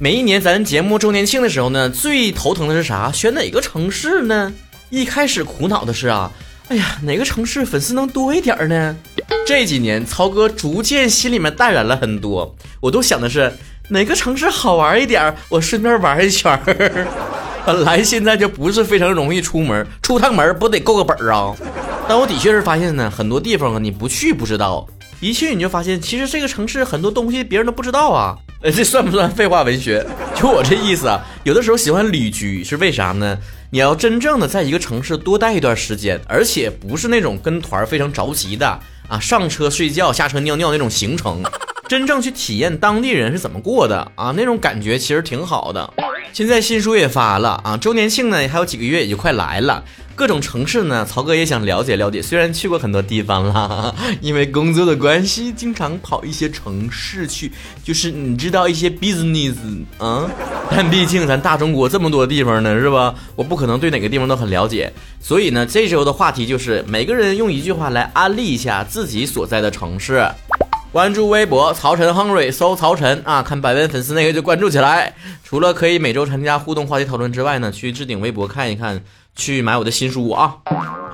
每一年咱节目周年庆的时候呢，最头疼的是啥？选哪个城市呢？一开始苦恼的是啊，哎呀，哪个城市粉丝能多一点呢？这几年曹哥逐渐心里面淡然了很多，我都想的是哪个城市好玩一点，我顺便玩一圈儿。本来现在就不是非常容易出门，出趟门不得够个本儿啊？但我的确是发现呢，很多地方啊，你不去不知道，一去你就发现，其实这个城市很多东西别人都不知道啊。呃，这算不算废话文学？就我这意思啊，有的时候喜欢旅居是为啥呢？你要真正的在一个城市多待一段时间，而且不是那种跟团非常着急的啊，上车睡觉，下车尿尿那种行程，真正去体验当地人是怎么过的啊，那种感觉其实挺好的。现在新书也发了啊，周年庆呢还有几个月也就快来了。各种城市呢，曹哥也想了解了解。虽然去过很多地方了，因为工作的关系，经常跑一些城市去，就是你知道一些 business 啊。但毕竟咱大中国这么多地方呢，是吧？我不可能对哪个地方都很了解。所以呢，这周的话题就是每个人用一句话来安利一下自己所在的城市。关注微博曹晨亨瑞，搜曹晨啊，看百万粉丝那个就关注起来。除了可以每周参加互动话题讨论之外呢，去置顶微博看一看。去买我的新书啊！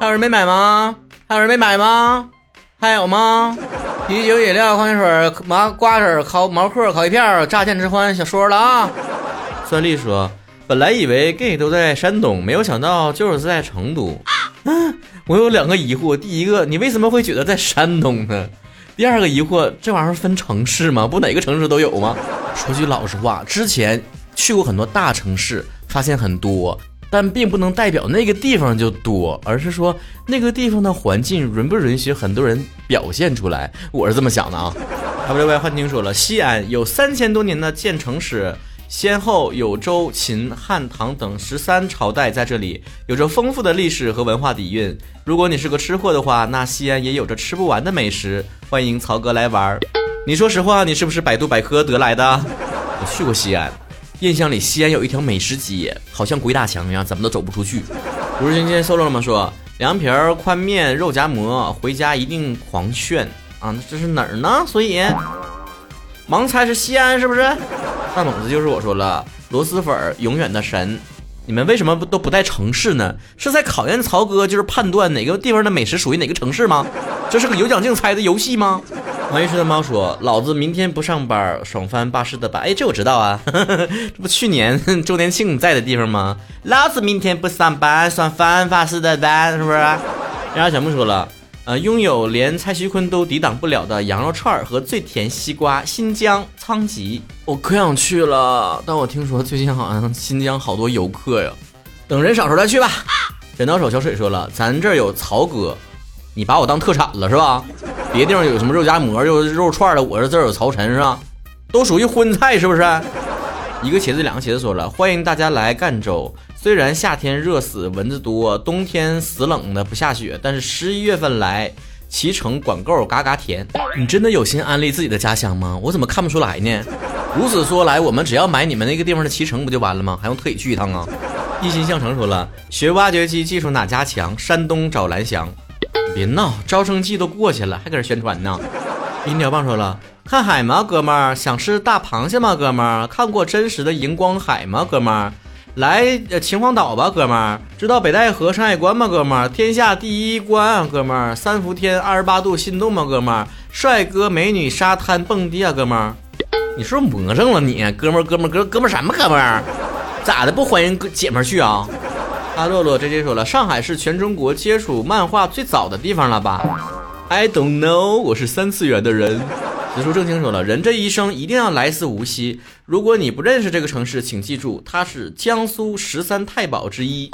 还有人没买吗？还有人没买吗？还有吗？啤酒、饮料、矿泉水、麻瓜子、烤毛嗑、烤鱼片、乍见之欢，小说了啊！孙俪说：“本来以为 gay 都在山东，没有想到就是在成都。”嗯，我有两个疑惑：第一个，你为什么会觉得在山东呢？第二个疑惑，这玩意儿分城市吗？不哪个城市都有吗？说句老实话，之前去过很多大城市，发现很多。但并不能代表那个地方就多，而是说那个地方的环境允不允许很多人表现出来，我是这么想的啊。W Y 幻听说了，西安有三千多年的建城史，先后有周、秦、汉、唐等十三朝代在这里，有着丰富的历史和文化底蕴。如果你是个吃货的话，那西安也有着吃不完的美食，欢迎曹哥来玩儿。你说实话，你是不是百度百科得来的？我去过西安。印象里，西安有一条美食街，好像鬼打墙一样，怎么都走不出去。不是今天搜了吗？说凉皮儿、宽面、肉夹馍，回家一定狂炫啊！那这是哪儿呢？所以盲猜是西安，是不是？大猛子就是我说了，螺蛳粉永远的神。你们为什么不都不带城市呢？是在考验曹哥，就是判断哪个地方的美食属于哪个城市吗？这是个有奖竞猜的游戏吗？王医师的猫说：“老子明天不上班，爽翻巴士的班。”哎，这我知道啊，这不去年周年庆在的地方吗？老子明天不上班，爽翻巴士的班，是不是？然后小木说了：“呃，拥有连蔡徐坤都抵挡不了的羊肉串和最甜西瓜，新疆昌吉，我可想去了。但我听说最近好像新疆好多游客呀，等人少时候再去吧。”剪刀手小水说了：“咱这儿有曹哥。”你把我当特产了是吧？别地方有什么肉夹馍、肉肉串的，我这这有曹晨是吧？都属于荤菜是不是？一个茄子两个茄子说了，欢迎大家来赣州。虽然夏天热死，蚊子多，冬天死冷的不下雪，但是十一月份来，脐橙管够，嘎嘎甜。你真的有心安利自己的家乡吗？我怎么看不出来呢？如此说来，我们只要买你们那个地方的脐橙不就完了吗？还用特意去一趟啊？一心向成说了，学挖掘机技术哪家强？山东找蓝翔。别闹，招生季都过去了，还搁这宣传呢。银条棒说了，看海吗，哥们儿？想吃大螃蟹吗，哥们儿？看过真实的荧光海吗，哥们儿？来秦皇岛吧，哥们儿。知道北戴河山海关吗，哥们儿？天下第一关啊，哥们儿。三伏天二十八度，心动吗，哥们儿？帅哥美女沙滩蹦迪啊，哥们儿。你是不是魔怔了？你哥们儿，哥们儿，哥哥们儿什么哥们儿？咋的？不欢迎哥姐们儿去啊？阿洛洛直接说了，上海是全中国接触漫画最早的地方了吧？I don't know，我是三次元的人。子书正清说了，人这一生一定要来自无锡。如果你不认识这个城市，请记住，它是江苏十三太保之一。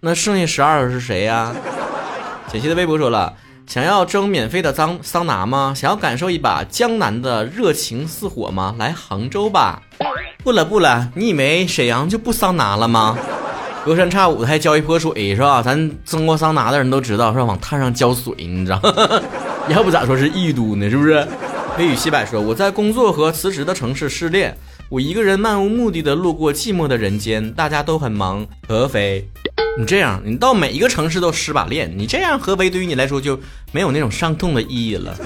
那剩下十二个是谁呀？简溪的微博说了，想要蒸免费的桑桑拿吗？想要感受一把江南的热情似火吗？来杭州吧。不了不了，你以为沈阳就不桑拿了吗？隔三差五的还浇一泼水是吧？咱蒸过桑拿的人都知道是吧？往炭上浇水，你知道？要不咋说是异都呢？是不是？微雨西柏说：“我在工作和辞职的城市失恋，我一个人漫无目的的路过寂寞的人间，大家都很忙。合肥，你这样，你到每一个城市都失把恋，你这样合肥对于你来说就没有那种伤痛的意义了。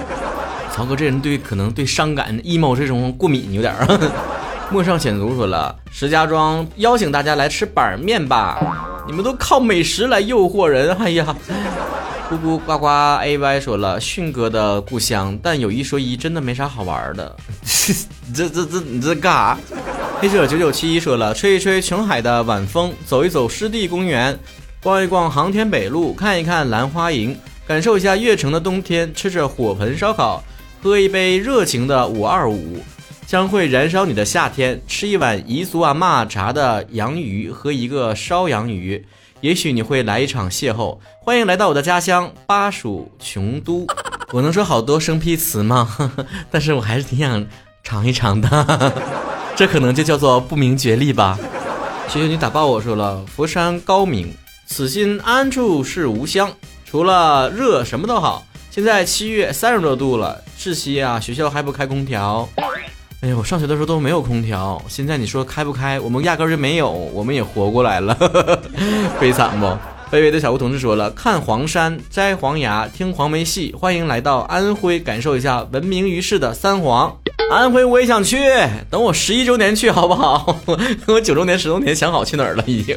曹哥这人对可能对伤感 emo 这种过敏有点儿。”陌上险族说了，石家庄邀请大家来吃板面吧，你们都靠美食来诱惑人，哎呀。咕咕呱呱 A Y 说了，迅哥的故乡，但有一说一，真的没啥好玩的。这这这你这干啥？黑者九九七一说了，吹一吹琼海的晚风，走一走湿地公园，逛一逛航天北路，看一看兰花楹，感受一下悦城的冬天，吃着火盆烧烤，喝一杯热情的五二五，将会燃烧你的夏天。吃一碗彝族阿嬷炸的洋鱼和一个烧洋鱼。也许你会来一场邂逅，欢迎来到我的家乡巴蜀琼都。我能说好多生僻词吗？但是我还是挺想尝一尝的。这可能就叫做不明觉厉吧。谢谢你打爆我说了，佛山高明，此心安处是吾乡。除了热什么都好。现在七月三十多度了，窒息啊！学校还不开空调。哎呦，我上学的时候都没有空调，现在你说开不开？我们压根儿就没有，我们也活过来了，悲惨不？卑微的小吴同志说了，看黄山，摘黄芽，听黄梅戏，欢迎来到安徽，感受一下闻名于世的三黄。安徽我也想去，等我十一周年去好不好？等我九周年、十周年想好去哪儿了已经。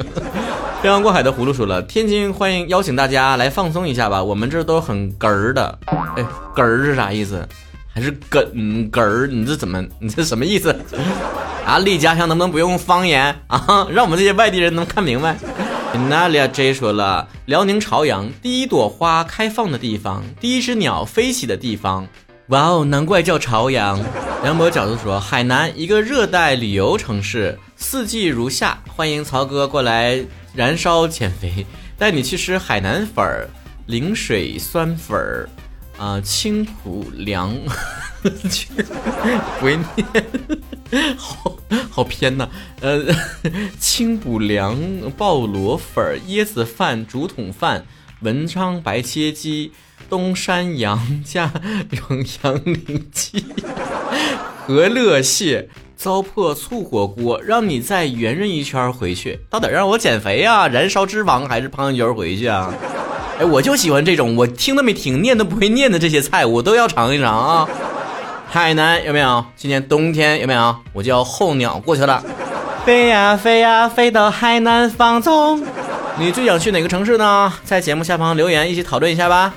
漂洋过海的葫芦说了，天津欢迎邀请大家来放松一下吧，我们这都很哏儿的。哎，哏儿是啥意思？还是梗哏儿，你这怎么？你这什么意思？啊，丽家乡能不能不用方言啊？让我们这些外地人能看明白。那里 J 说了，辽宁朝阳第一朵花开放的地方，第一只鸟飞起的地方。哇哦，难怪叫朝阳。梁博饺子说，海南一个热带旅游城市，四季如夏，欢迎曹哥过来燃烧减肥，带你去吃海南粉儿、陵水酸粉儿。啊，青浦凉，不会念，好好偏呐。呃，青浦凉鲍螺粉、椰子饭、竹筒饭、文昌白切鸡、东山羊加永阳灵鸡、和乐蟹、糟粕醋火锅，让你再圆润一圈回去。到底让我减肥啊，燃烧脂肪，还是胖一圈回去啊？哎，我就喜欢这种，我听都没听，念都不会念的这些菜，我都要尝一尝啊！海南有没有？今年冬天有没有？我就要候鸟过去了，飞呀飞呀飞到海南放纵。你最想去哪个城市呢？在节目下方留言，一起讨论一下吧。